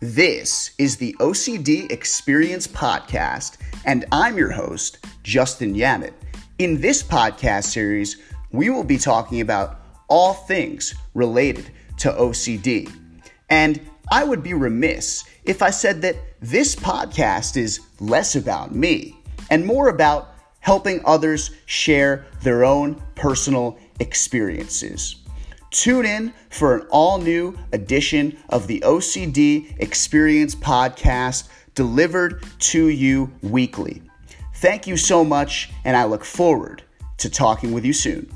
This is the OCD Experience Podcast, and I'm your host, Justin Yamit. In this podcast series, we will be talking about all things related to OCD. And I would be remiss if I said that this podcast is less about me and more about helping others share their own personal experiences. Tune in for an all new edition of the OCD Experience Podcast delivered to you weekly. Thank you so much, and I look forward to talking with you soon.